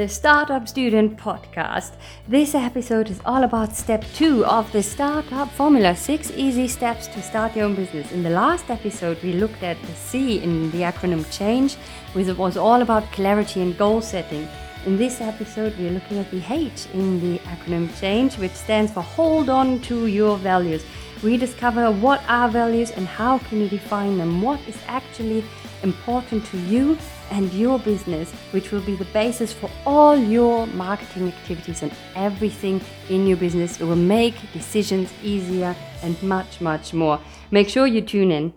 the Startup Student Podcast. This episode is all about step two of the Startup Formula six easy steps to start your own business. In the last episode, we looked at the C in the acronym CHANGE, which was all about clarity and goal setting. In this episode, we are looking at the H in the acronym CHANGE, which stands for Hold On to Your Values. We discover what are values and how can you define them, what is actually important to you and your business, which will be the basis for all your marketing activities and everything in your business. It will make decisions easier and much, much more. Make sure you tune in.